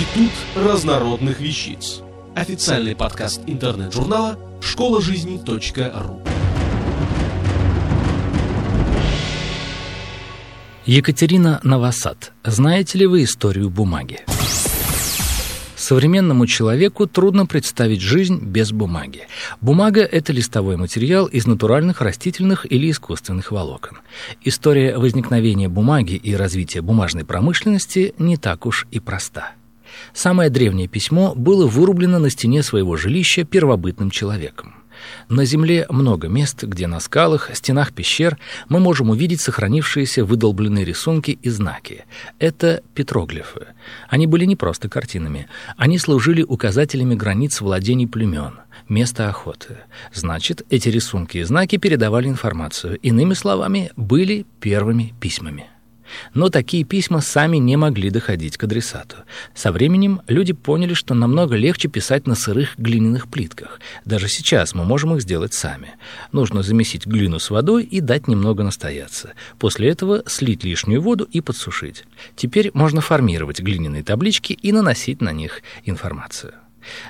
Институт разнородных вещиц. Официальный подкаст интернет-журнала школа жизни.ру. Екатерина Новосад. Знаете ли вы историю бумаги? Современному человеку трудно представить жизнь без бумаги. Бумага – это листовой материал из натуральных, растительных или искусственных волокон. История возникновения бумаги и развития бумажной промышленности не так уж и проста. Самое древнее письмо было вырублено на стене своего жилища первобытным человеком. На Земле много мест, где на скалах, стенах пещер мы можем увидеть сохранившиеся выдолбленные рисунки и знаки. Это петроглифы. Они были не просто картинами. Они служили указателями границ владений племен, места охоты. Значит, эти рисунки и знаки передавали информацию. Иными словами, были первыми письмами. Но такие письма сами не могли доходить к адресату. Со временем люди поняли, что намного легче писать на сырых глиняных плитках. Даже сейчас мы можем их сделать сами. Нужно замесить глину с водой и дать немного настояться. После этого слить лишнюю воду и подсушить. Теперь можно формировать глиняные таблички и наносить на них информацию.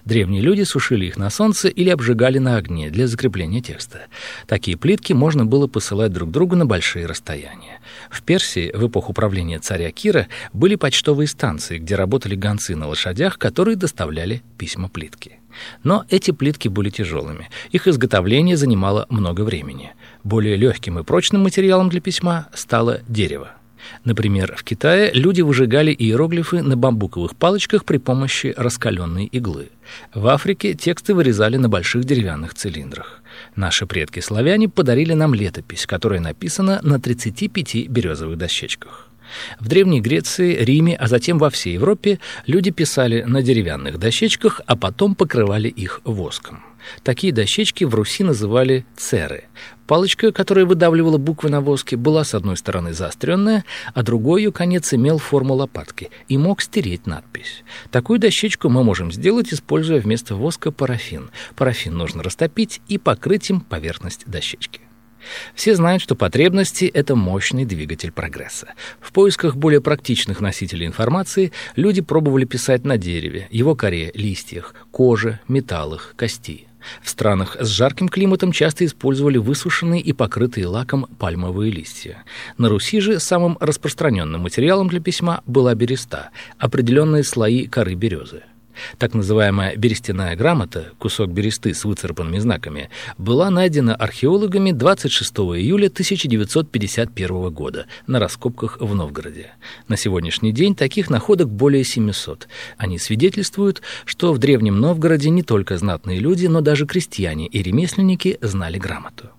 Древние люди сушили их на солнце или обжигали на огне для закрепления текста. Такие плитки можно было посылать друг другу на большие расстояния. В Персии в эпоху правления царя Кира были почтовые станции, где работали гонцы на лошадях, которые доставляли письма-плитки. Но эти плитки были тяжелыми. Их изготовление занимало много времени. Более легким и прочным материалом для письма стало дерево. Например, в Китае люди выжигали иероглифы на бамбуковых палочках при помощи раскаленной иглы. В Африке тексты вырезали на больших деревянных цилиндрах. Наши предки-славяне подарили нам летопись, которая написана на 35 березовых дощечках. В Древней Греции, Риме, а затем во всей Европе люди писали на деревянных дощечках, а потом покрывали их воском. Такие дощечки в Руси называли церы. Палочка, которая выдавливала буквы на воске, была с одной стороны заостренная, а другой ее конец имел форму лопатки и мог стереть надпись. Такую дощечку мы можем сделать, используя вместо воска парафин. Парафин нужно растопить и покрыть им поверхность дощечки. Все знают, что потребности — это мощный двигатель прогресса. В поисках более практичных носителей информации люди пробовали писать на дереве, его коре, листьях, коже, металлах, кости. В странах с жарким климатом часто использовали высушенные и покрытые лаком пальмовые листья. На Руси же самым распространенным материалом для письма была береста, определенные слои коры березы. Так называемая берестяная грамота, кусок бересты с выцарапанными знаками, была найдена археологами 26 июля 1951 года на раскопках в Новгороде. На сегодняшний день таких находок более 700. Они свидетельствуют, что в Древнем Новгороде не только знатные люди, но даже крестьяне и ремесленники знали грамоту.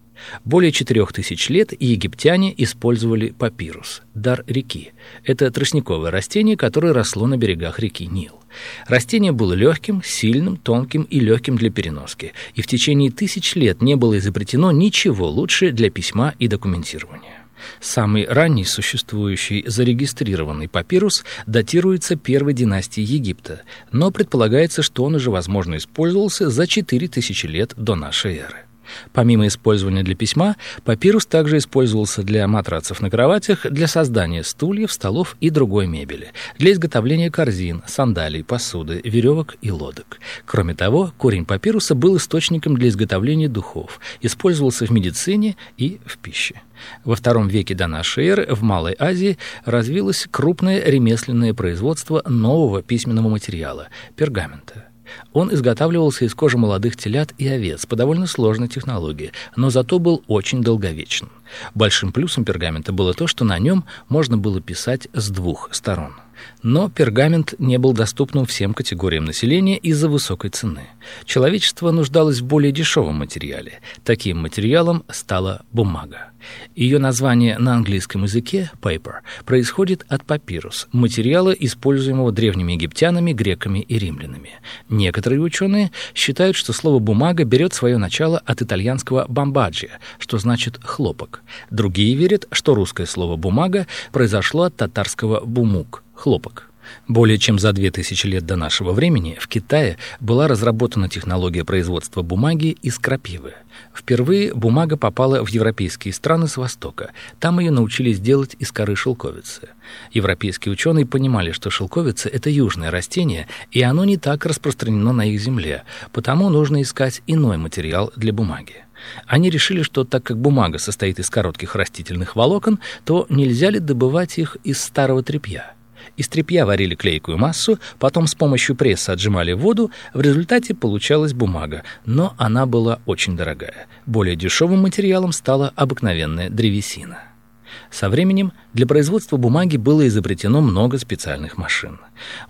Более четырех тысяч лет египтяне использовали папирус – дар реки. Это тростниковое растение, которое росло на берегах реки Нил. Растение было легким, сильным, тонким и легким для переноски, и в течение тысяч лет не было изобретено ничего лучше для письма и документирования. Самый ранний существующий зарегистрированный папирус датируется первой династии Египта, но предполагается, что он уже, возможно, использовался за 4000 лет до нашей эры. Помимо использования для письма, папирус также использовался для матрацев на кроватях, для создания стульев, столов и другой мебели, для изготовления корзин, сандалий, посуды, веревок и лодок. Кроме того, корень папируса был источником для изготовления духов, использовался в медицине и в пище. Во втором веке до нашей эры в Малой Азии развилось крупное ремесленное производство нового письменного материала – пергамента. Он изготавливался из кожи молодых телят и овец по довольно сложной технологии, но зато был очень долговечен. Большим плюсом пергамента было то, что на нем можно было писать с двух сторон. Но пергамент не был доступным всем категориям населения из-за высокой цены. Человечество нуждалось в более дешевом материале. Таким материалом стала бумага. Ее название на английском языке paper происходит от папирус, материала, используемого древними египтянами, греками и римлянами. Некоторые ученые считают, что слово бумага берет свое начало от итальянского бомбаджи, что значит хлопок. Другие верят, что русское слово бумага произошло от татарского бумук хлопок. Более чем за 2000 лет до нашего времени в Китае была разработана технология производства бумаги из крапивы. Впервые бумага попала в европейские страны с Востока. Там ее научились делать из коры шелковицы. Европейские ученые понимали, что шелковица – это южное растение, и оно не так распространено на их земле, потому нужно искать иной материал для бумаги. Они решили, что так как бумага состоит из коротких растительных волокон, то нельзя ли добывать их из старого тряпья – из тряпья варили клейкую массу, потом с помощью пресса отжимали воду, в результате получалась бумага, но она была очень дорогая. Более дешевым материалом стала обыкновенная древесина. Со временем для производства бумаги было изобретено много специальных машин.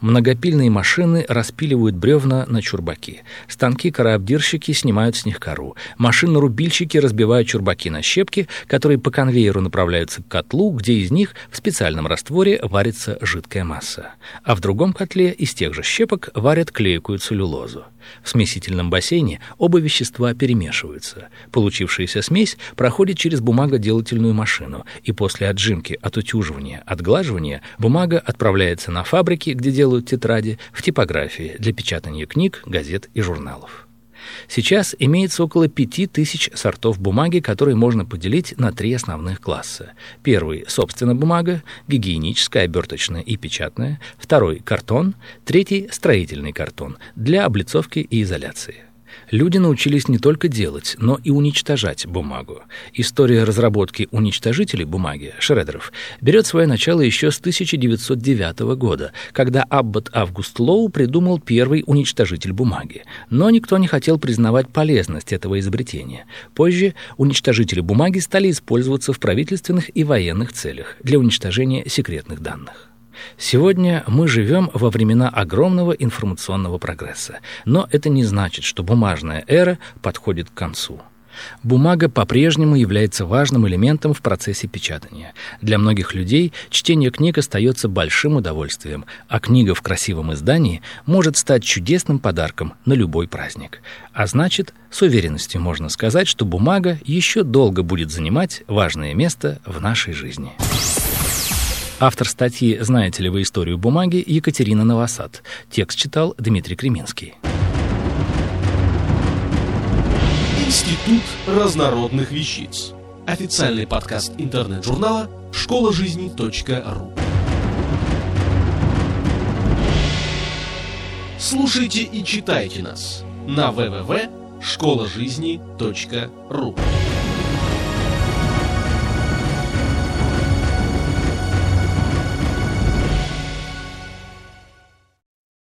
Многопильные машины распиливают бревна на чурбаки. Станки-караобдирщики снимают с них кору. Машины-рубильщики разбивают чурбаки на щепки, которые по конвейеру направляются к котлу, где из них в специальном растворе варится жидкая масса. А в другом котле из тех же щепок варят клейкую целлюлозу. В смесительном бассейне оба вещества перемешиваются. Получившаяся смесь проходит через бумагоделательную машину, и после отжимки, отутюживания, отглаживания бумага отправляется на фабрики, где делают тетради, в типографии для печатания книг, газет и журналов. Сейчас имеется около 5000 сортов бумаги, которые можно поделить на три основных класса. Первый – собственно бумага, гигиеническая, оберточная и печатная. Второй – картон. Третий – строительный картон для облицовки и изоляции. Люди научились не только делать, но и уничтожать бумагу. История разработки уничтожителей бумаги, шредеров, берет свое начало еще с 1909 года, когда Аббат Август Лоу придумал первый уничтожитель бумаги. Но никто не хотел признавать полезность этого изобретения. Позже уничтожители бумаги стали использоваться в правительственных и военных целях для уничтожения секретных данных. Сегодня мы живем во времена огромного информационного прогресса, но это не значит, что бумажная эра подходит к концу. Бумага по-прежнему является важным элементом в процессе печатания. Для многих людей чтение книг остается большим удовольствием, а книга в красивом издании может стать чудесным подарком на любой праздник. А значит, с уверенностью можно сказать, что бумага еще долго будет занимать важное место в нашей жизни. Автор статьи «Знаете ли вы историю бумаги» Екатерина Новосад. Текст читал Дмитрий Кременский. Институт разнородных вещиц. Официальный подкаст интернет-журнала школа жизни .ру. Слушайте и читайте нас на www.школажизни.ру.